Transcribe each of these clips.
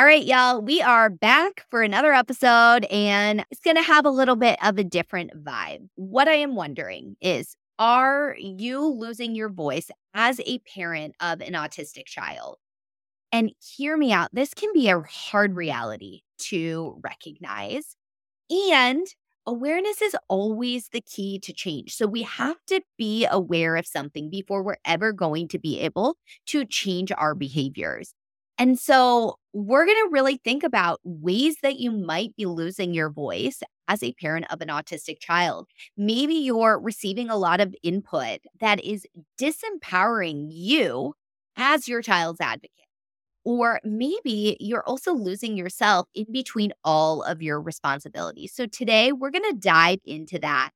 All right, y'all, we are back for another episode and it's going to have a little bit of a different vibe. What I am wondering is are you losing your voice as a parent of an autistic child? And hear me out, this can be a hard reality to recognize. And awareness is always the key to change. So we have to be aware of something before we're ever going to be able to change our behaviors. And so we're going to really think about ways that you might be losing your voice as a parent of an autistic child. Maybe you're receiving a lot of input that is disempowering you as your child's advocate. Or maybe you're also losing yourself in between all of your responsibilities. So today we're going to dive into that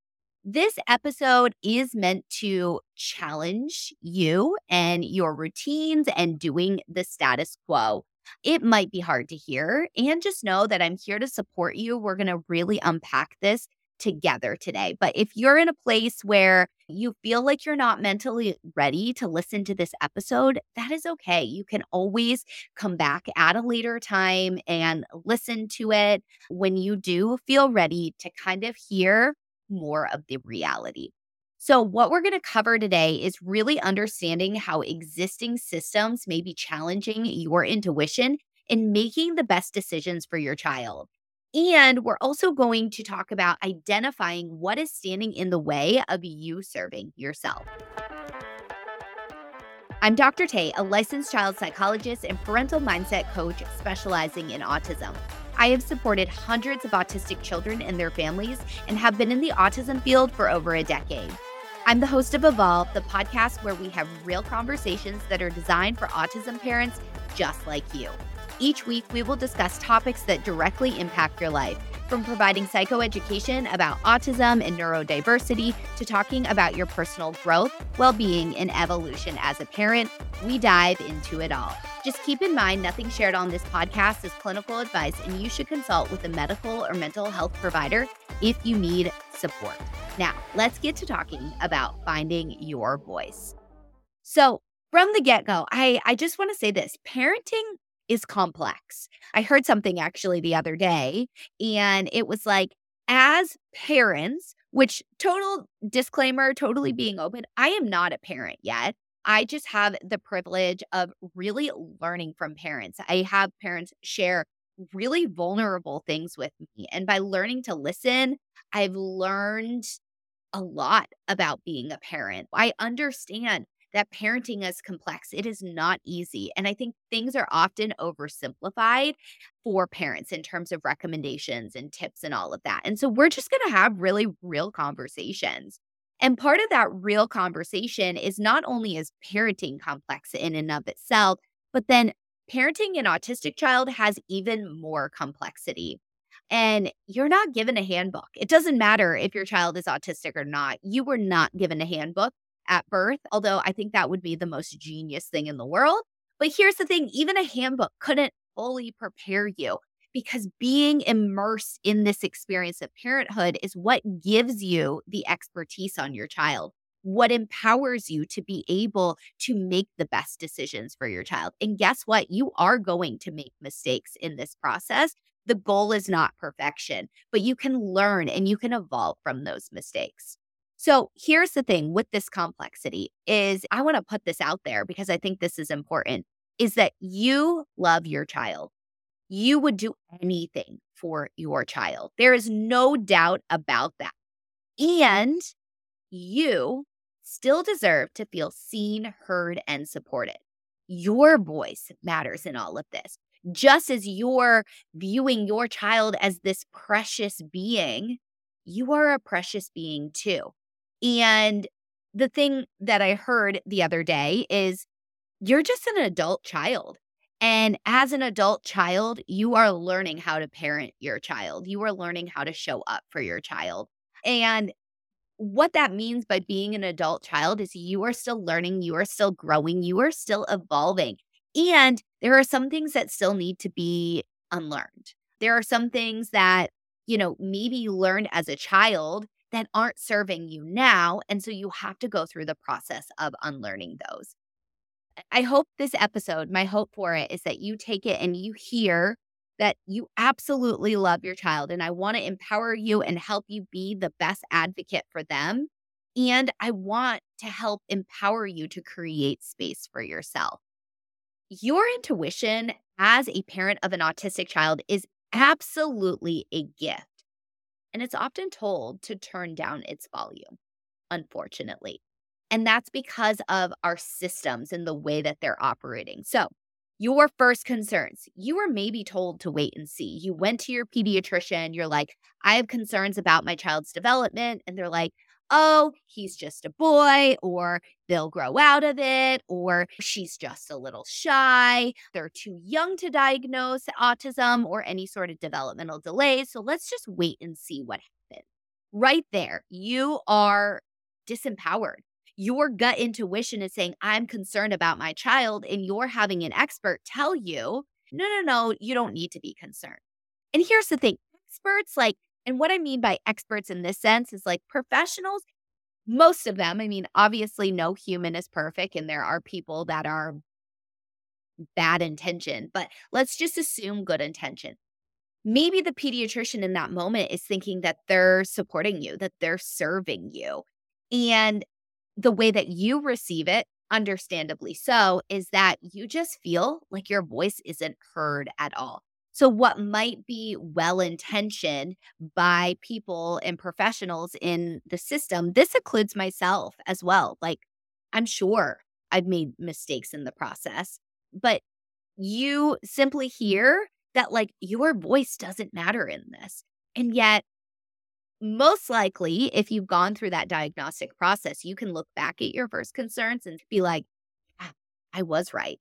this episode is meant to challenge you and your routines and doing the status quo. It might be hard to hear, and just know that I'm here to support you. We're going to really unpack this together today. But if you're in a place where you feel like you're not mentally ready to listen to this episode, that is okay. You can always come back at a later time and listen to it when you do feel ready to kind of hear more of the reality. So, what we're going to cover today is really understanding how existing systems may be challenging your intuition in making the best decisions for your child. And we're also going to talk about identifying what is standing in the way of you serving yourself. I'm Dr. Tay, a licensed child psychologist and parental mindset coach specializing in autism. I have supported hundreds of autistic children and their families and have been in the autism field for over a decade. I'm the host of Evolve, the podcast where we have real conversations that are designed for autism parents just like you. Each week, we will discuss topics that directly impact your life, from providing psychoeducation about autism and neurodiversity to talking about your personal growth, well being, and evolution as a parent. We dive into it all. Just keep in mind nothing shared on this podcast is clinical advice, and you should consult with a medical or mental health provider if you need support. Now, let's get to talking about finding your voice. So, from the get go, I, I just want to say this parenting is complex. I heard something actually the other day, and it was like, as parents, which total disclaimer, totally being open, I am not a parent yet. I just have the privilege of really learning from parents. I have parents share really vulnerable things with me. And by learning to listen, I've learned a lot about being a parent. I understand that parenting is complex. It is not easy. And I think things are often oversimplified for parents in terms of recommendations and tips and all of that. And so we're just going to have really real conversations. And part of that real conversation is not only is parenting complex in and of itself, but then parenting an autistic child has even more complexity. And you're not given a handbook. It doesn't matter if your child is autistic or not. You were not given a handbook at birth, although I think that would be the most genius thing in the world. But here's the thing even a handbook couldn't fully prepare you because being immersed in this experience of parenthood is what gives you the expertise on your child, what empowers you to be able to make the best decisions for your child. And guess what? You are going to make mistakes in this process. The goal is not perfection, but you can learn and you can evolve from those mistakes. So here's the thing with this complexity is I want to put this out there because I think this is important is that you love your child you would do anything for your child. There is no doubt about that. And you still deserve to feel seen, heard, and supported. Your voice matters in all of this. Just as you're viewing your child as this precious being, you are a precious being too. And the thing that I heard the other day is you're just an adult child. And as an adult child, you are learning how to parent your child. You are learning how to show up for your child. And what that means by being an adult child is you are still learning, you are still growing, you are still evolving. And there are some things that still need to be unlearned. There are some things that, you know, maybe you learned as a child that aren't serving you now. And so you have to go through the process of unlearning those. I hope this episode, my hope for it is that you take it and you hear that you absolutely love your child. And I want to empower you and help you be the best advocate for them. And I want to help empower you to create space for yourself. Your intuition as a parent of an autistic child is absolutely a gift. And it's often told to turn down its volume, unfortunately. And that's because of our systems and the way that they're operating. So, your first concerns, you were maybe told to wait and see. You went to your pediatrician, you're like, I have concerns about my child's development. And they're like, oh, he's just a boy, or they'll grow out of it, or she's just a little shy. They're too young to diagnose autism or any sort of developmental delay. So let's just wait and see what happens. Right there, you are disempowered. Your gut intuition is saying, I'm concerned about my child, and you're having an expert tell you, no, no, no, you don't need to be concerned. And here's the thing experts like and what I mean by experts in this sense is like professionals, most of them, I mean, obviously, no human is perfect, and there are people that are bad intention, but let's just assume good intention. Maybe the pediatrician in that moment is thinking that they're supporting you, that they're serving you. And the way that you receive it, understandably so, is that you just feel like your voice isn't heard at all. So, what might be well intentioned by people and professionals in the system, this includes myself as well. Like, I'm sure I've made mistakes in the process, but you simply hear that, like, your voice doesn't matter in this. And yet, most likely, if you've gone through that diagnostic process, you can look back at your first concerns and be like, ah, I was right.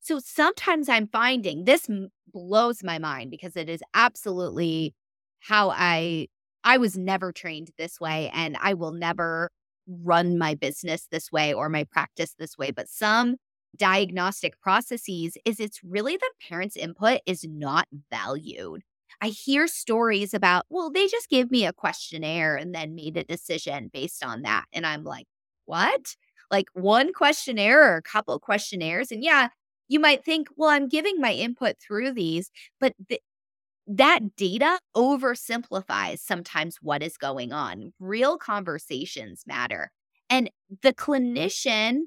So sometimes I'm finding this blows my mind because it is absolutely how I I was never trained this way and I will never run my business this way or my practice this way but some diagnostic processes is it's really the parents input is not valued. I hear stories about, well, they just gave me a questionnaire and then made a decision based on that. And I'm like, what? Like one questionnaire or a couple questionnaires. And yeah, you might think, well, I'm giving my input through these, but th- that data oversimplifies sometimes what is going on. Real conversations matter. And the clinician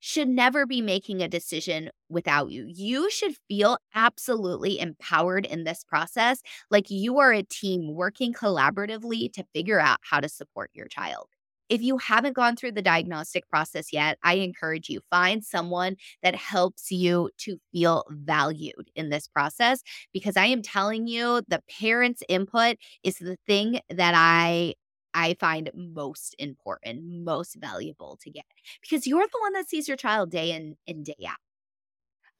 should never be making a decision without you. You should feel absolutely empowered in this process, like you are a team working collaboratively to figure out how to support your child. If you haven't gone through the diagnostic process yet, I encourage you find someone that helps you to feel valued in this process because I am telling you the parents' input is the thing that I I find most important, most valuable to get because you're the one that sees your child day in and day out.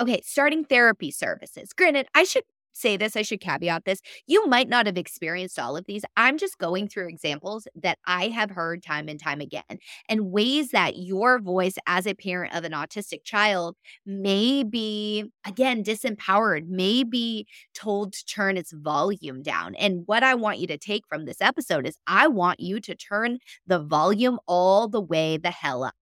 Okay, starting therapy services. Granted, I should say this, I should caveat this. You might not have experienced all of these. I'm just going through examples that I have heard time and time again, and ways that your voice as a parent of an autistic child may be, again, disempowered, may be told to turn its volume down. And what I want you to take from this episode is I want you to turn the volume all the way the hell up.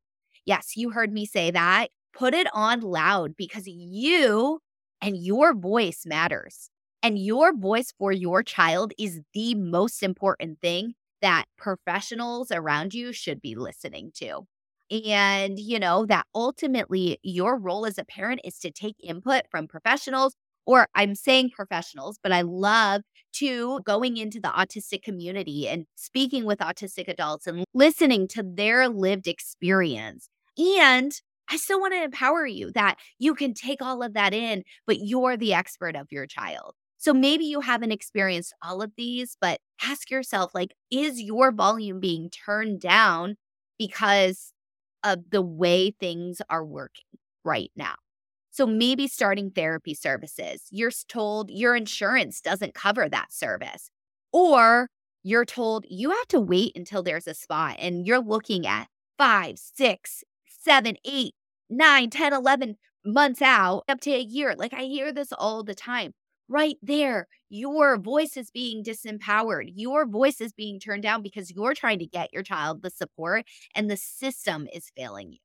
Yes, you heard me say that. Put it on loud because you and your voice matters. And your voice for your child is the most important thing that professionals around you should be listening to. And, you know, that ultimately your role as a parent is to take input from professionals, or I'm saying professionals, but I love to going into the autistic community and speaking with autistic adults and listening to their lived experience. And I still want to empower you that you can take all of that in, but you're the expert of your child. So maybe you haven't experienced all of these, but ask yourself like, is your volume being turned down because of the way things are working right now? So maybe starting therapy services, you're told your insurance doesn't cover that service, or you're told you have to wait until there's a spot and you're looking at five, six, seven, eight, nine, 10, 11 months out, up to a year. Like I hear this all the time. Right there, your voice is being disempowered. Your voice is being turned down because you're trying to get your child the support and the system is failing you.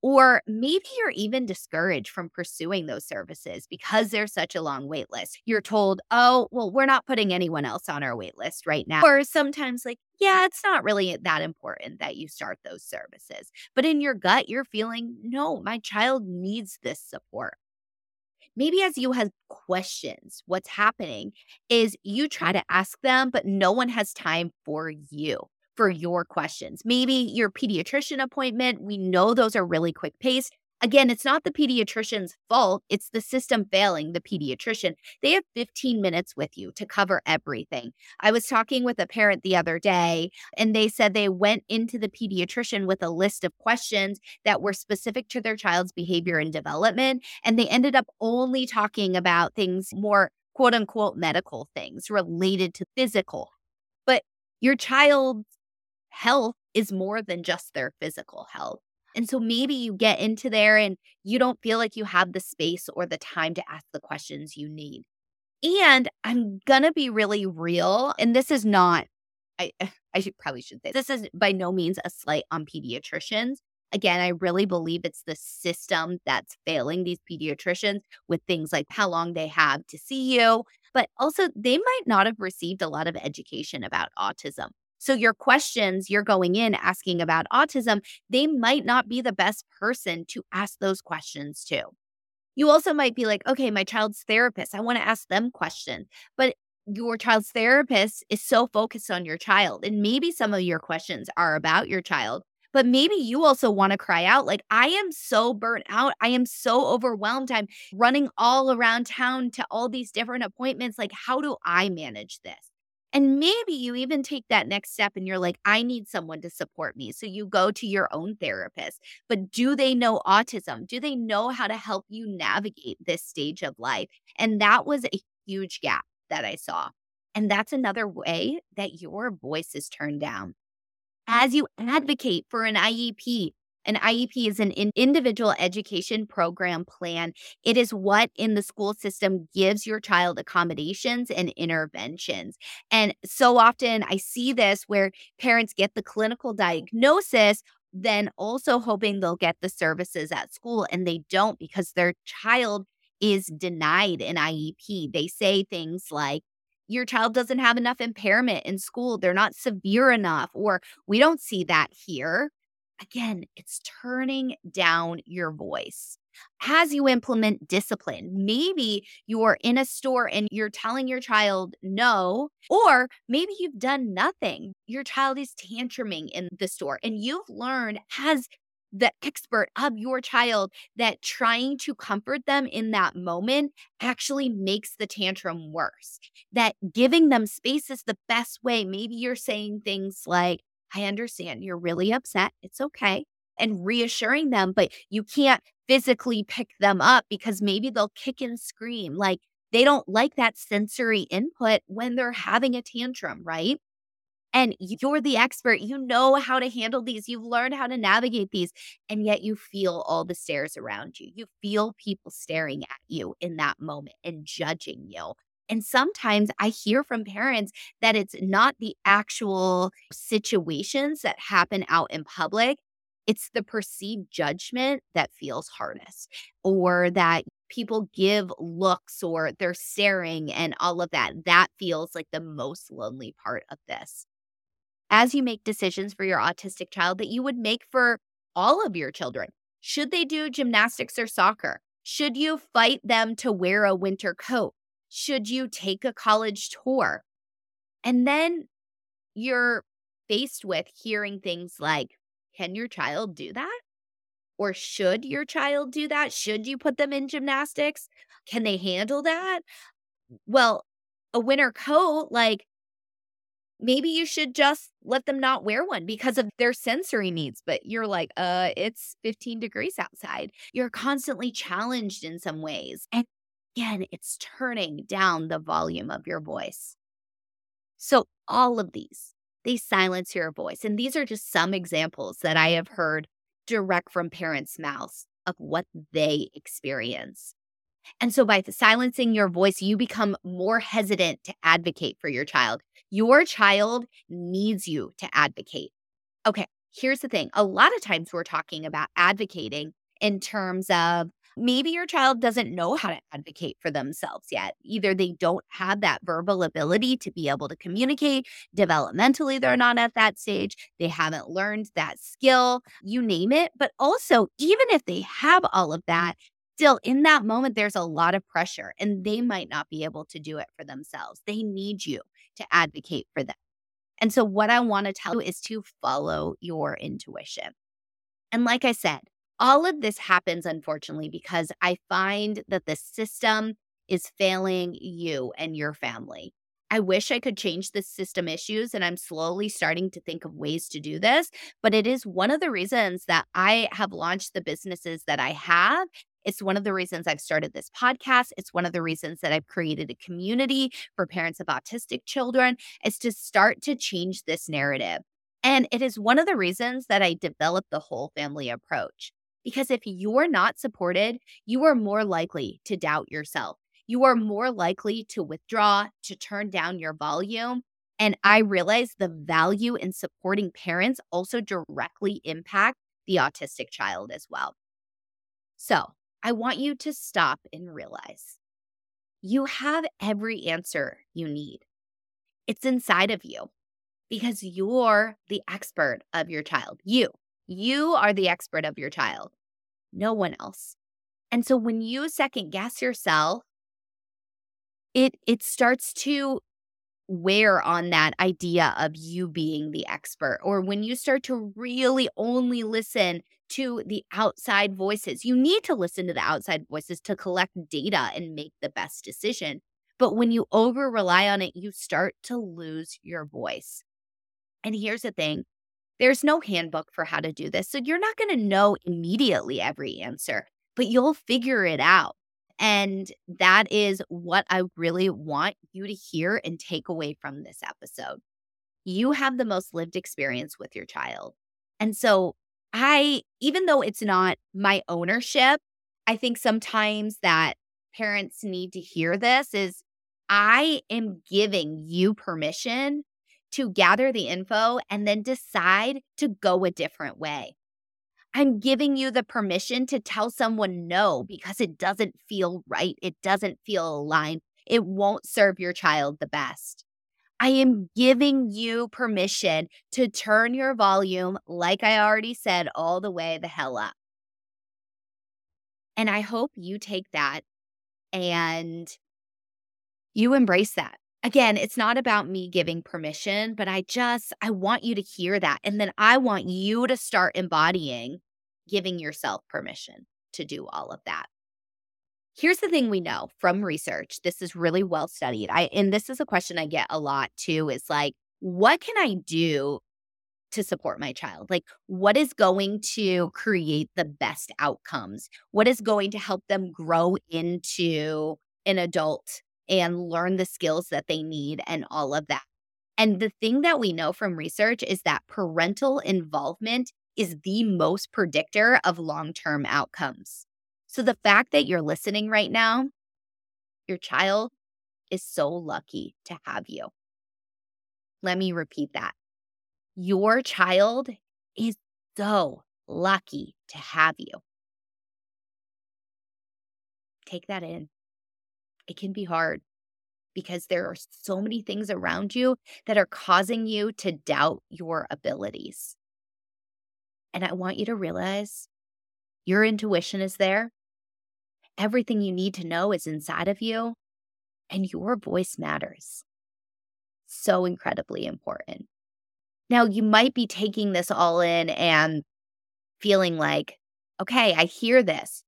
Or maybe you're even discouraged from pursuing those services because there's such a long wait list. You're told, oh, well, we're not putting anyone else on our wait list right now. Or sometimes, like, yeah, it's not really that important that you start those services. But in your gut, you're feeling, no, my child needs this support maybe as you have questions, what's happening is you try to ask them, but no one has time for you for your questions. Maybe your pediatrician appointment, we know those are really quick paced. Again, it's not the pediatrician's fault. It's the system failing the pediatrician. They have 15 minutes with you to cover everything. I was talking with a parent the other day, and they said they went into the pediatrician with a list of questions that were specific to their child's behavior and development. And they ended up only talking about things more quote unquote medical things related to physical. But your child's health is more than just their physical health. And so maybe you get into there and you don't feel like you have the space or the time to ask the questions you need. And I'm going to be really real. And this is not, I, eh, I should probably should say, this is by no means a slight on pediatricians. Again, I really believe it's the system that's failing these pediatricians with things like how long they have to see you, but also they might not have received a lot of education about autism. So, your questions you're going in asking about autism, they might not be the best person to ask those questions to. You also might be like, okay, my child's therapist, I want to ask them questions. But your child's therapist is so focused on your child. And maybe some of your questions are about your child, but maybe you also want to cry out, like, I am so burnt out. I am so overwhelmed. I'm running all around town to all these different appointments. Like, how do I manage this? And maybe you even take that next step and you're like, I need someone to support me. So you go to your own therapist. But do they know autism? Do they know how to help you navigate this stage of life? And that was a huge gap that I saw. And that's another way that your voice is turned down. As you advocate for an IEP, an IEP is an individual education program plan. It is what in the school system gives your child accommodations and interventions. And so often I see this where parents get the clinical diagnosis, then also hoping they'll get the services at school, and they don't because their child is denied an IEP. They say things like, your child doesn't have enough impairment in school. They're not severe enough, or we don't see that here. Again, it's turning down your voice. As you implement discipline, maybe you're in a store and you're telling your child no, or maybe you've done nothing. Your child is tantruming in the store, and you've learned as the expert of your child that trying to comfort them in that moment actually makes the tantrum worse. That giving them space is the best way. Maybe you're saying things like, I understand you're really upset. It's okay. And reassuring them, but you can't physically pick them up because maybe they'll kick and scream. Like they don't like that sensory input when they're having a tantrum, right? And you're the expert. You know how to handle these. You've learned how to navigate these. And yet you feel all the stares around you. You feel people staring at you in that moment and judging you. And sometimes I hear from parents that it's not the actual situations that happen out in public, it's the perceived judgment that feels hardest, or that people give looks or they're staring and all of that. That feels like the most lonely part of this. As you make decisions for your autistic child that you would make for all of your children, should they do gymnastics or soccer? Should you fight them to wear a winter coat? Should you take a college tour? And then you're faced with hearing things like, can your child do that? Or should your child do that? Should you put them in gymnastics? Can they handle that? Well, a winter coat, like maybe you should just let them not wear one because of their sensory needs. But you're like, uh, it's 15 degrees outside. You're constantly challenged in some ways. And again, it's turning down the volume of your voice. So, all of these, they silence your voice. And these are just some examples that I have heard direct from parents' mouths of what they experience. And so, by silencing your voice, you become more hesitant to advocate for your child. Your child needs you to advocate. Okay, here's the thing a lot of times we're talking about advocating in terms of maybe your child doesn't know how to advocate for themselves yet. Either they don't have that verbal ability to be able to communicate, developmentally, they're not at that stage, they haven't learned that skill, you name it. But also, even if they have all of that, still in that moment, there's a lot of pressure and they might not be able to do it for themselves. They need you to advocate for them. And so, what I want to tell you is to follow your intuition. And like I said, all of this happens, unfortunately, because I find that the system is failing you and your family. I wish I could change the system issues, and I'm slowly starting to think of ways to do this. But it is one of the reasons that I have launched the businesses that I have. It's one of the reasons I've started this podcast. It's one of the reasons that I've created a community for parents of autistic children, is to start to change this narrative. And it is one of the reasons that I developed the whole family approach. Because if you're not supported, you are more likely to doubt yourself. You are more likely to withdraw, to turn down your volume. And I realize the value in supporting parents also directly impact the autistic child as well. So I want you to stop and realize you have every answer you need. It's inside of you because you're the expert of your child. You, you are the expert of your child, no one else. And so when you second guess yourself, it it starts to wear on that idea of you being the expert or when you start to really only listen to the outside voices. You need to listen to the outside voices to collect data and make the best decision. But when you over rely on it, you start to lose your voice. And here's the thing there's no handbook for how to do this. So you're not going to know immediately every answer, but you'll figure it out. And that is what I really want you to hear and take away from this episode. You have the most lived experience with your child. And so, I, even though it's not my ownership, I think sometimes that parents need to hear this is I am giving you permission to gather the info and then decide to go a different way. I'm giving you the permission to tell someone no because it doesn't feel right. It doesn't feel aligned. It won't serve your child the best. I am giving you permission to turn your volume, like I already said, all the way the hell up. And I hope you take that and you embrace that again, it's not about me giving permission, but I just, I want you to hear that. And then I want you to start embodying giving yourself permission to do all of that. Here's the thing we know from research. This is really well studied. I and this is a question I get a lot too is like what can I do to support my child? Like what is going to create the best outcomes? What is going to help them grow into an adult and learn the skills that they need and all of that. And the thing that we know from research is that parental involvement is the most predictor of long term outcomes. So the fact that you're listening right now, your child is so lucky to have you. Let me repeat that. Your child is so lucky to have you. Take that in it can be hard because there are so many things around you that are causing you to doubt your abilities. And I want you to realize your intuition is there. Everything you need to know is inside of you, and your voice matters. So incredibly important. Now, you might be taking this all in and feeling like, okay, I hear this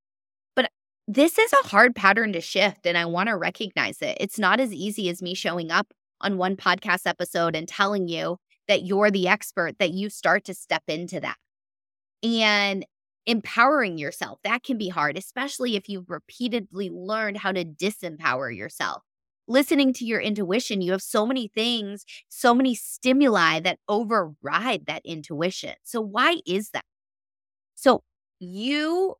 this is a hard pattern to shift and I want to recognize it. It's not as easy as me showing up on one podcast episode and telling you that you're the expert, that you start to step into that. And empowering yourself, that can be hard, especially if you've repeatedly learned how to disempower yourself. Listening to your intuition, you have so many things, so many stimuli that override that intuition. So, why is that? So, you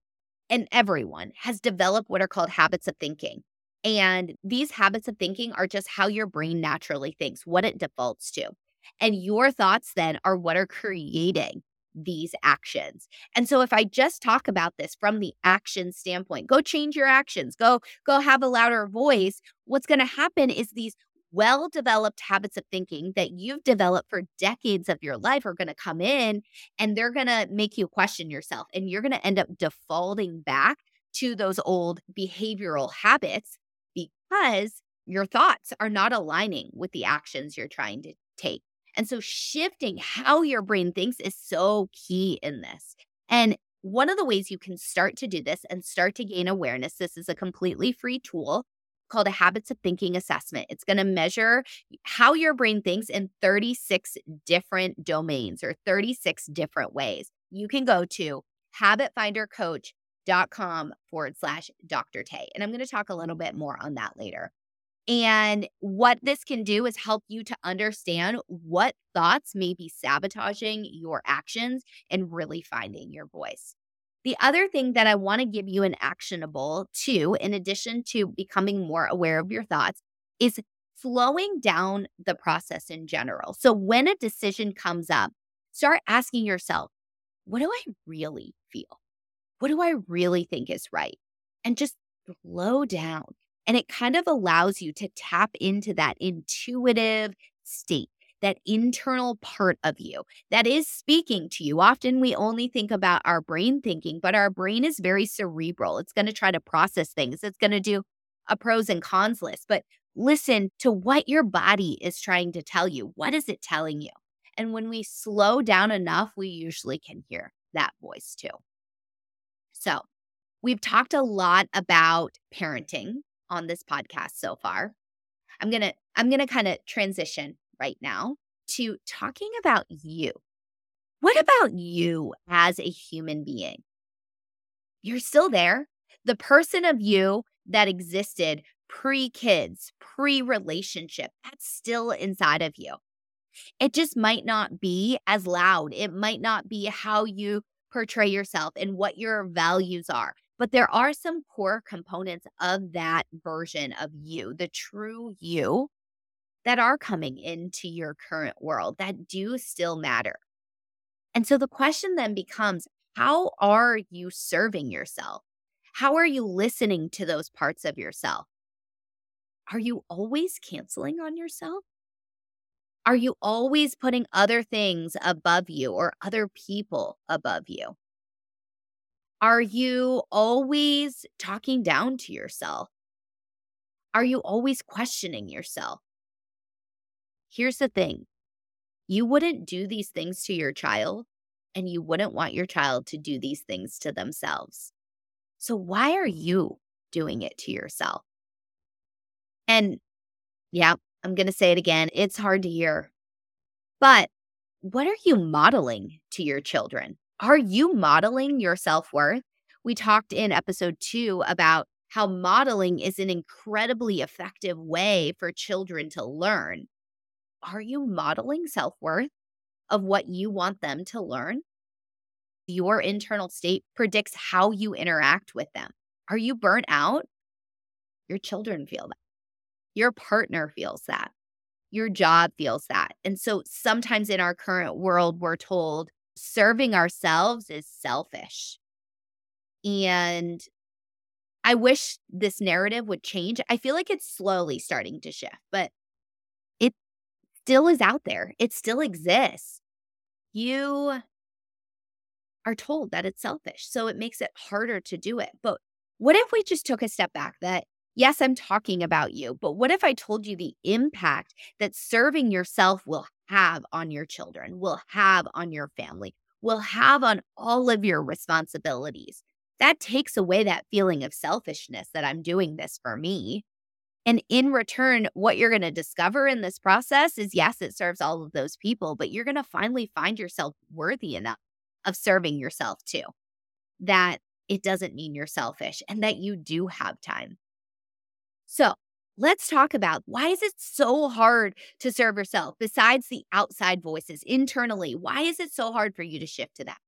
and everyone has developed what are called habits of thinking. And these habits of thinking are just how your brain naturally thinks, what it defaults to. And your thoughts then are what are creating these actions. And so if I just talk about this from the action standpoint, go change your actions, go go have a louder voice, what's going to happen is these well developed habits of thinking that you've developed for decades of your life are going to come in and they're going to make you question yourself. And you're going to end up defaulting back to those old behavioral habits because your thoughts are not aligning with the actions you're trying to take. And so shifting how your brain thinks is so key in this. And one of the ways you can start to do this and start to gain awareness, this is a completely free tool called a habits of thinking assessment. It's going to measure how your brain thinks in 36 different domains or 36 different ways. You can go to habitfindercoach.com forward slash Dr. Tay. And I'm going to talk a little bit more on that later. And what this can do is help you to understand what thoughts may be sabotaging your actions and really finding your voice. The other thing that I want to give you an actionable too, in addition to becoming more aware of your thoughts, is slowing down the process in general. So when a decision comes up, start asking yourself, what do I really feel? What do I really think is right? And just slow down. And it kind of allows you to tap into that intuitive state that internal part of you that is speaking to you. Often we only think about our brain thinking, but our brain is very cerebral. It's going to try to process things, it's going to do a pros and cons list. But listen to what your body is trying to tell you. What is it telling you? And when we slow down enough, we usually can hear that voice too. So, we've talked a lot about parenting on this podcast so far. I'm going to I'm going to kind of transition right now to talking about you. What about you as a human being? You're still there. The person of you that existed pre kids, pre relationship, that's still inside of you. It just might not be as loud. It might not be how you portray yourself and what your values are. But there are some core components of that version of you, the true you, that are coming into your current world that do still matter. And so the question then becomes how are you serving yourself? How are you listening to those parts of yourself? Are you always canceling on yourself? Are you always putting other things above you or other people above you? Are you always talking down to yourself? Are you always questioning yourself? Here's the thing you wouldn't do these things to your child, and you wouldn't want your child to do these things to themselves. So, why are you doing it to yourself? And yeah, I'm going to say it again. It's hard to hear. But what are you modeling to your children? Are you modeling your self worth? We talked in episode two about how modeling is an incredibly effective way for children to learn are you modeling self worth of what you want them to learn? Your internal state predicts how you interact with them. Are you burnt out? Your children feel that. Your partner feels that. Your job feels that. And so sometimes in our current world, we're told serving ourselves is selfish. And I wish this narrative would change. I feel like it's slowly starting to shift, but still is out there. It still exists. You are told that it's selfish. So it makes it harder to do it. But what if we just took a step back that, yes, I'm talking about you, but what if I told you the impact that serving yourself will have on your children, will have on your family, will have on all of your responsibilities? That takes away that feeling of selfishness that I'm doing this for me. And in return, what you're going to discover in this process is yes, it serves all of those people, but you're going to finally find yourself worthy enough of serving yourself too. That it doesn't mean you're selfish and that you do have time. So, let's talk about why is it so hard to serve yourself besides the outside voices internally? Why is it so hard for you to shift to that?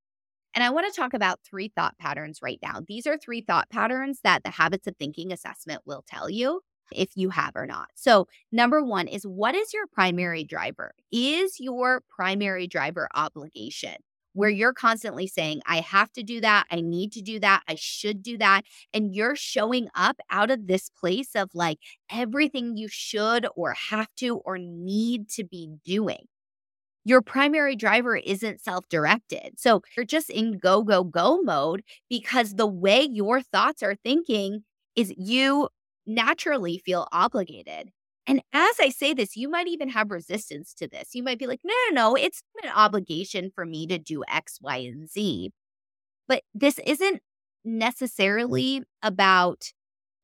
And I want to talk about three thought patterns right now. These are three thought patterns that the habits of thinking assessment will tell you if you have or not. So, number one is what is your primary driver? Is your primary driver obligation? where you're constantly saying, I have to do that. I need to do that. I should do that. And you're showing up out of this place of like everything you should or have to or need to be doing. Your primary driver isn't self directed. So you're just in go, go, go mode because the way your thoughts are thinking is you naturally feel obligated. And as I say this, you might even have resistance to this. You might be like, no, no, no, it's an obligation for me to do X, Y, and Z. But this isn't necessarily about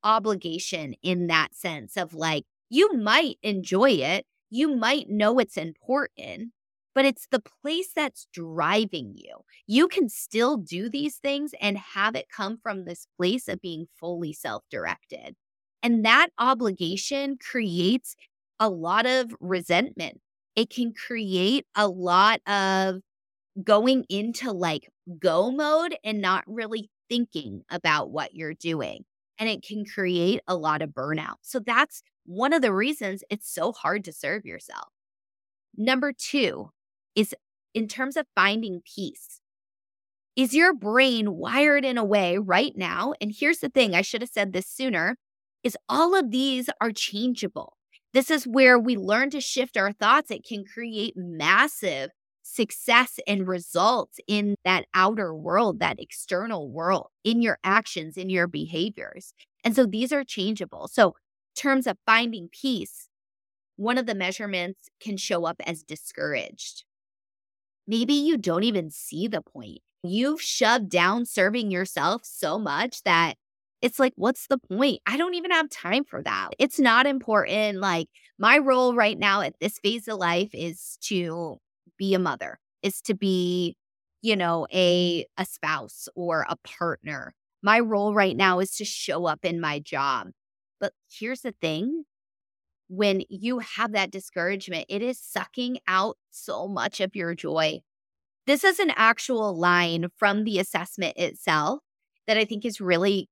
obligation in that sense of like, you might enjoy it, you might know it's important, but it's the place that's driving you. You can still do these things and have it come from this place of being fully self directed. And that obligation creates a lot of resentment. It can create a lot of going into like go mode and not really thinking about what you're doing. And it can create a lot of burnout. So that's one of the reasons it's so hard to serve yourself. Number two, is in terms of finding peace. Is your brain wired in a way right now? And here's the thing I should have said this sooner is all of these are changeable. This is where we learn to shift our thoughts. It can create massive success and results in that outer world, that external world, in your actions, in your behaviors. And so these are changeable. So, terms of finding peace, one of the measurements can show up as discouraged maybe you don't even see the point. You've shoved down serving yourself so much that it's like, what's the point? I don't even have time for that. It's not important. Like, my role right now at this phase of life is to be a mother, is to be, you know, a, a spouse or a partner. My role right now is to show up in my job. But here's the thing when you have that discouragement, it is sucking out so much of your joy. This is an actual line from the assessment itself that I think is really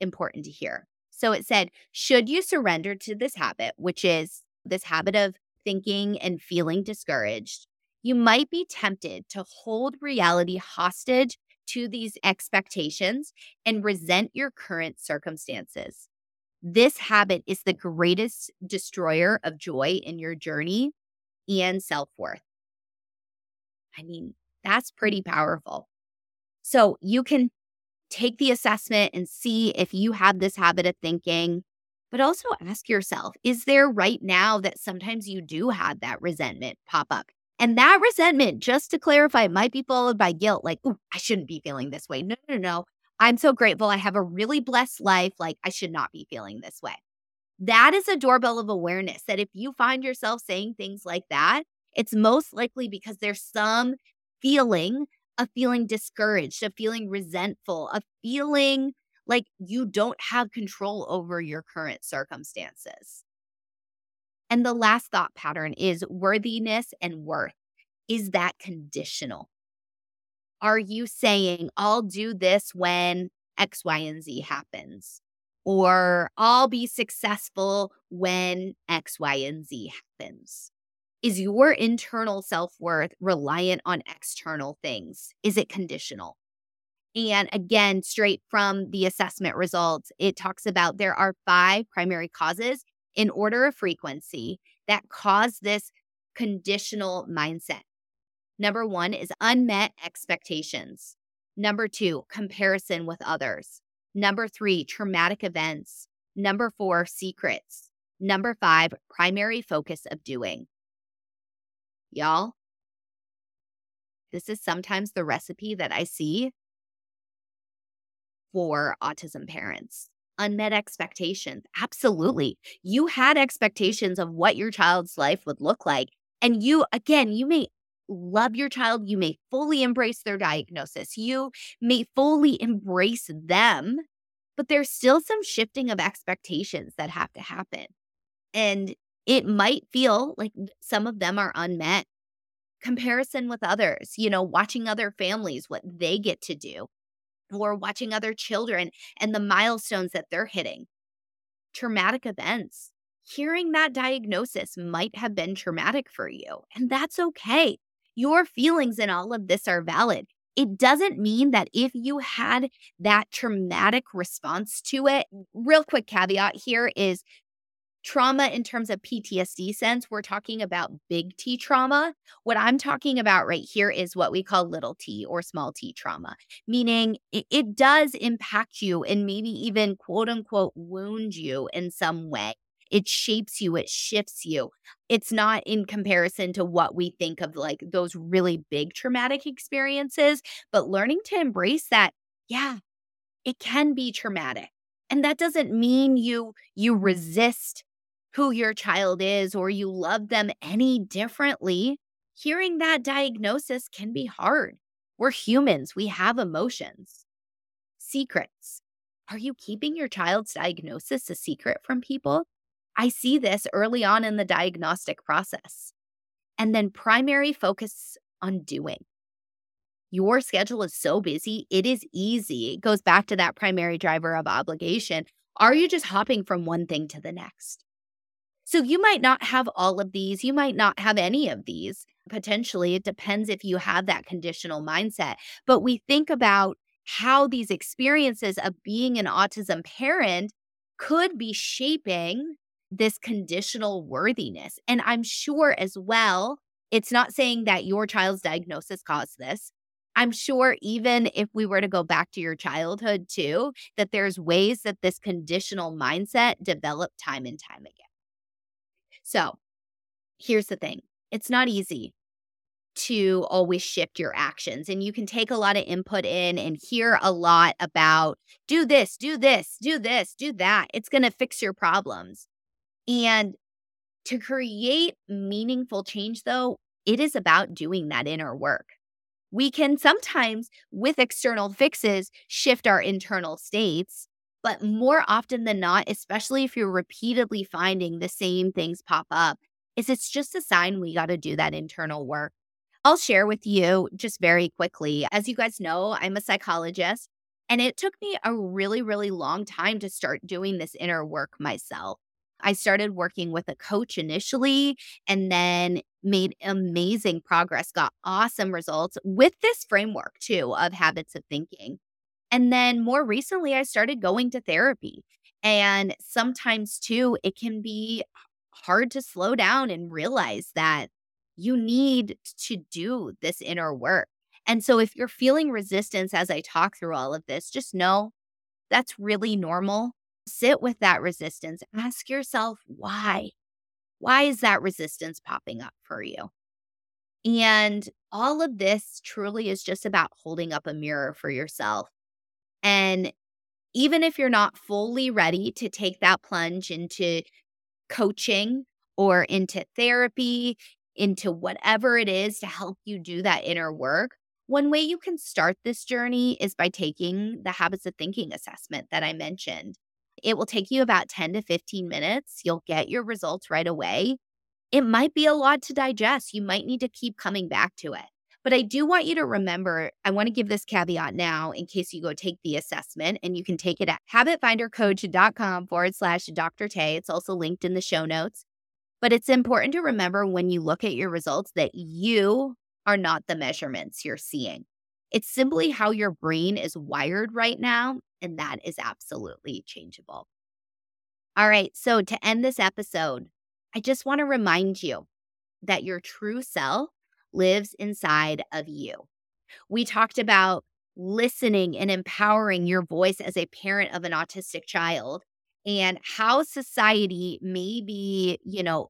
important to hear. So it said, should you surrender to this habit, which is this habit of thinking and feeling discouraged, you might be tempted to hold reality hostage to these expectations and resent your current circumstances. This habit is the greatest destroyer of joy in your journey and self worth. I mean, that's pretty powerful. So you can take the assessment and see if you have this habit of thinking, but also ask yourself is there right now that sometimes you do have that resentment pop up? And that resentment, just to clarify, might be followed by guilt like, oh, I shouldn't be feeling this way. No, no, no. I'm so grateful. I have a really blessed life. Like, I should not be feeling this way. That is a doorbell of awareness that if you find yourself saying things like that, it's most likely because there's some feeling of feeling discouraged, of feeling resentful, of feeling like you don't have control over your current circumstances. And the last thought pattern is worthiness and worth. Is that conditional? Are you saying, I'll do this when X, Y, and Z happens? Or I'll be successful when X, Y, and Z happens? Is your internal self worth reliant on external things? Is it conditional? And again, straight from the assessment results, it talks about there are five primary causes in order of frequency that cause this conditional mindset. Number one is unmet expectations. Number two, comparison with others. Number three, traumatic events. Number four, secrets. Number five, primary focus of doing. Y'all, this is sometimes the recipe that I see for autism parents. Unmet expectations. Absolutely. You had expectations of what your child's life would look like. And you, again, you may love your child. You may fully embrace their diagnosis. You may fully embrace them, but there's still some shifting of expectations that have to happen. And it might feel like some of them are unmet. Comparison with others, you know, watching other families, what they get to do, or watching other children and the milestones that they're hitting. Traumatic events. Hearing that diagnosis might have been traumatic for you, and that's okay Your feelings in all of this are valid. It doesn't mean that if you had that traumatic response to it, real quick caveat here is trauma in terms of PTSD sense, we're talking about big T trauma. What I'm talking about right here is what we call little t or small t trauma, meaning it, it does impact you and maybe even quote unquote wound you in some way. It shapes you, it shifts you. It's not in comparison to what we think of like those really big traumatic experiences, but learning to embrace that, yeah, it can be traumatic. And that doesn't mean you you resist who your child is or you love them any differently, hearing that diagnosis can be hard. We're humans, we have emotions. Secrets. Are you keeping your child's diagnosis a secret from people? I see this early on in the diagnostic process. And then primary focus on doing. Your schedule is so busy, it is easy. It goes back to that primary driver of obligation. Are you just hopping from one thing to the next? So you might not have all of these. You might not have any of these. Potentially, it depends if you have that conditional mindset. But we think about how these experiences of being an autism parent could be shaping this conditional worthiness. And I'm sure as well, it's not saying that your child's diagnosis caused this. I'm sure even if we were to go back to your childhood too, that there's ways that this conditional mindset developed time and time again. So here's the thing it's not easy to always shift your actions. And you can take a lot of input in and hear a lot about do this, do this, do this, do that. It's going to fix your problems. And to create meaningful change, though, it is about doing that inner work. We can sometimes, with external fixes, shift our internal states, but more often than not, especially if you're repeatedly finding the same things pop up, is it's just a sign we got to do that internal work. I'll share with you just very quickly. As you guys know, I'm a psychologist, and it took me a really, really long time to start doing this inner work myself. I started working with a coach initially and then made amazing progress, got awesome results with this framework too of habits of thinking. And then more recently, I started going to therapy. And sometimes, too, it can be hard to slow down and realize that you need to do this inner work. And so, if you're feeling resistance as I talk through all of this, just know that's really normal. Sit with that resistance. Ask yourself why. Why is that resistance popping up for you? And all of this truly is just about holding up a mirror for yourself and even if you're not fully ready to take that plunge into coaching or into therapy, into whatever it is to help you do that inner work, one way you can start this journey is by taking the habits of thinking assessment that I mentioned. It will take you about 10 to 15 minutes. You'll get your results right away. It might be a lot to digest. You might need to keep coming back to it. But I do want you to remember, I want to give this caveat now in case you go take the assessment and you can take it at habitfindercoach.com forward slash Dr. Tay. It's also linked in the show notes. But it's important to remember when you look at your results that you are not the measurements you're seeing. It's simply how your brain is wired right now, and that is absolutely changeable. All right, so to end this episode, I just want to remind you that your true self lives inside of you. We talked about listening and empowering your voice as a parent of an autistic child and how society may be, you know,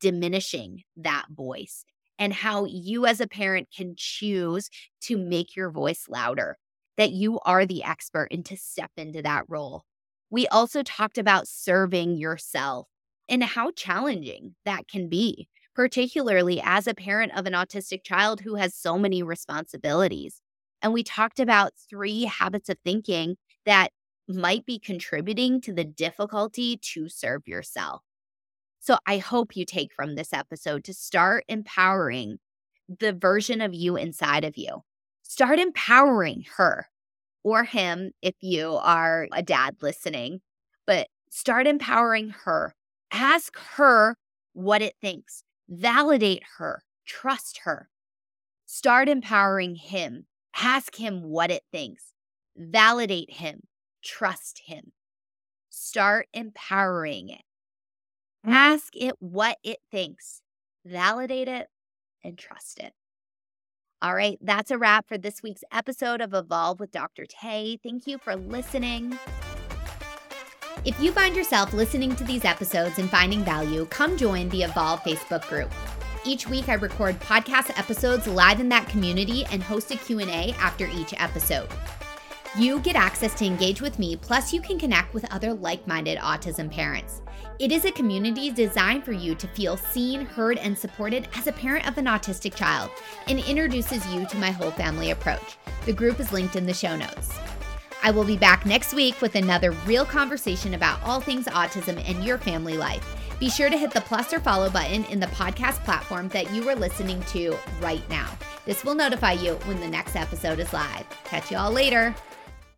diminishing that voice and how you as a parent can choose to make your voice louder, that you are the expert and to step into that role. We also talked about serving yourself and how challenging that can be particularly as a parent of an autistic child who has so many responsibilities. And we talked about three habits of thinking that might be contributing to the difficulty to serve yourself. So I hope you take from this episode to start empowering the version of you inside of you. Start empowering her or him if you are a dad listening, but start empowering her. Ask her what it thinks validate her, trust her. Start empowering him. Ask him what it thinks. Validate him. Trust him. Start empowering it. Ask it what it thinks. Validate it and trust it. All right, that's a wrap for this week's episode of Evolve with Dr. Tay. Thank you for listening. If you find yourself listening to these episodes and finding value, come join the Evolve Facebook group. Each week I record podcast episodes live in that community and host a Q&A after each episode. You get access to engage with me, plus you can connect with other like-minded autism parents. It is a community designed for you to feel seen, heard, and supported as a parent of an autistic child and introduces you to my whole family approach. The group is linked in the show notes. I will be back next week with another real conversation about all things autism and your family life. Be sure to hit the plus or follow button in the podcast platform that you are listening to right now. This will notify you when the next episode is live. Catch you all later.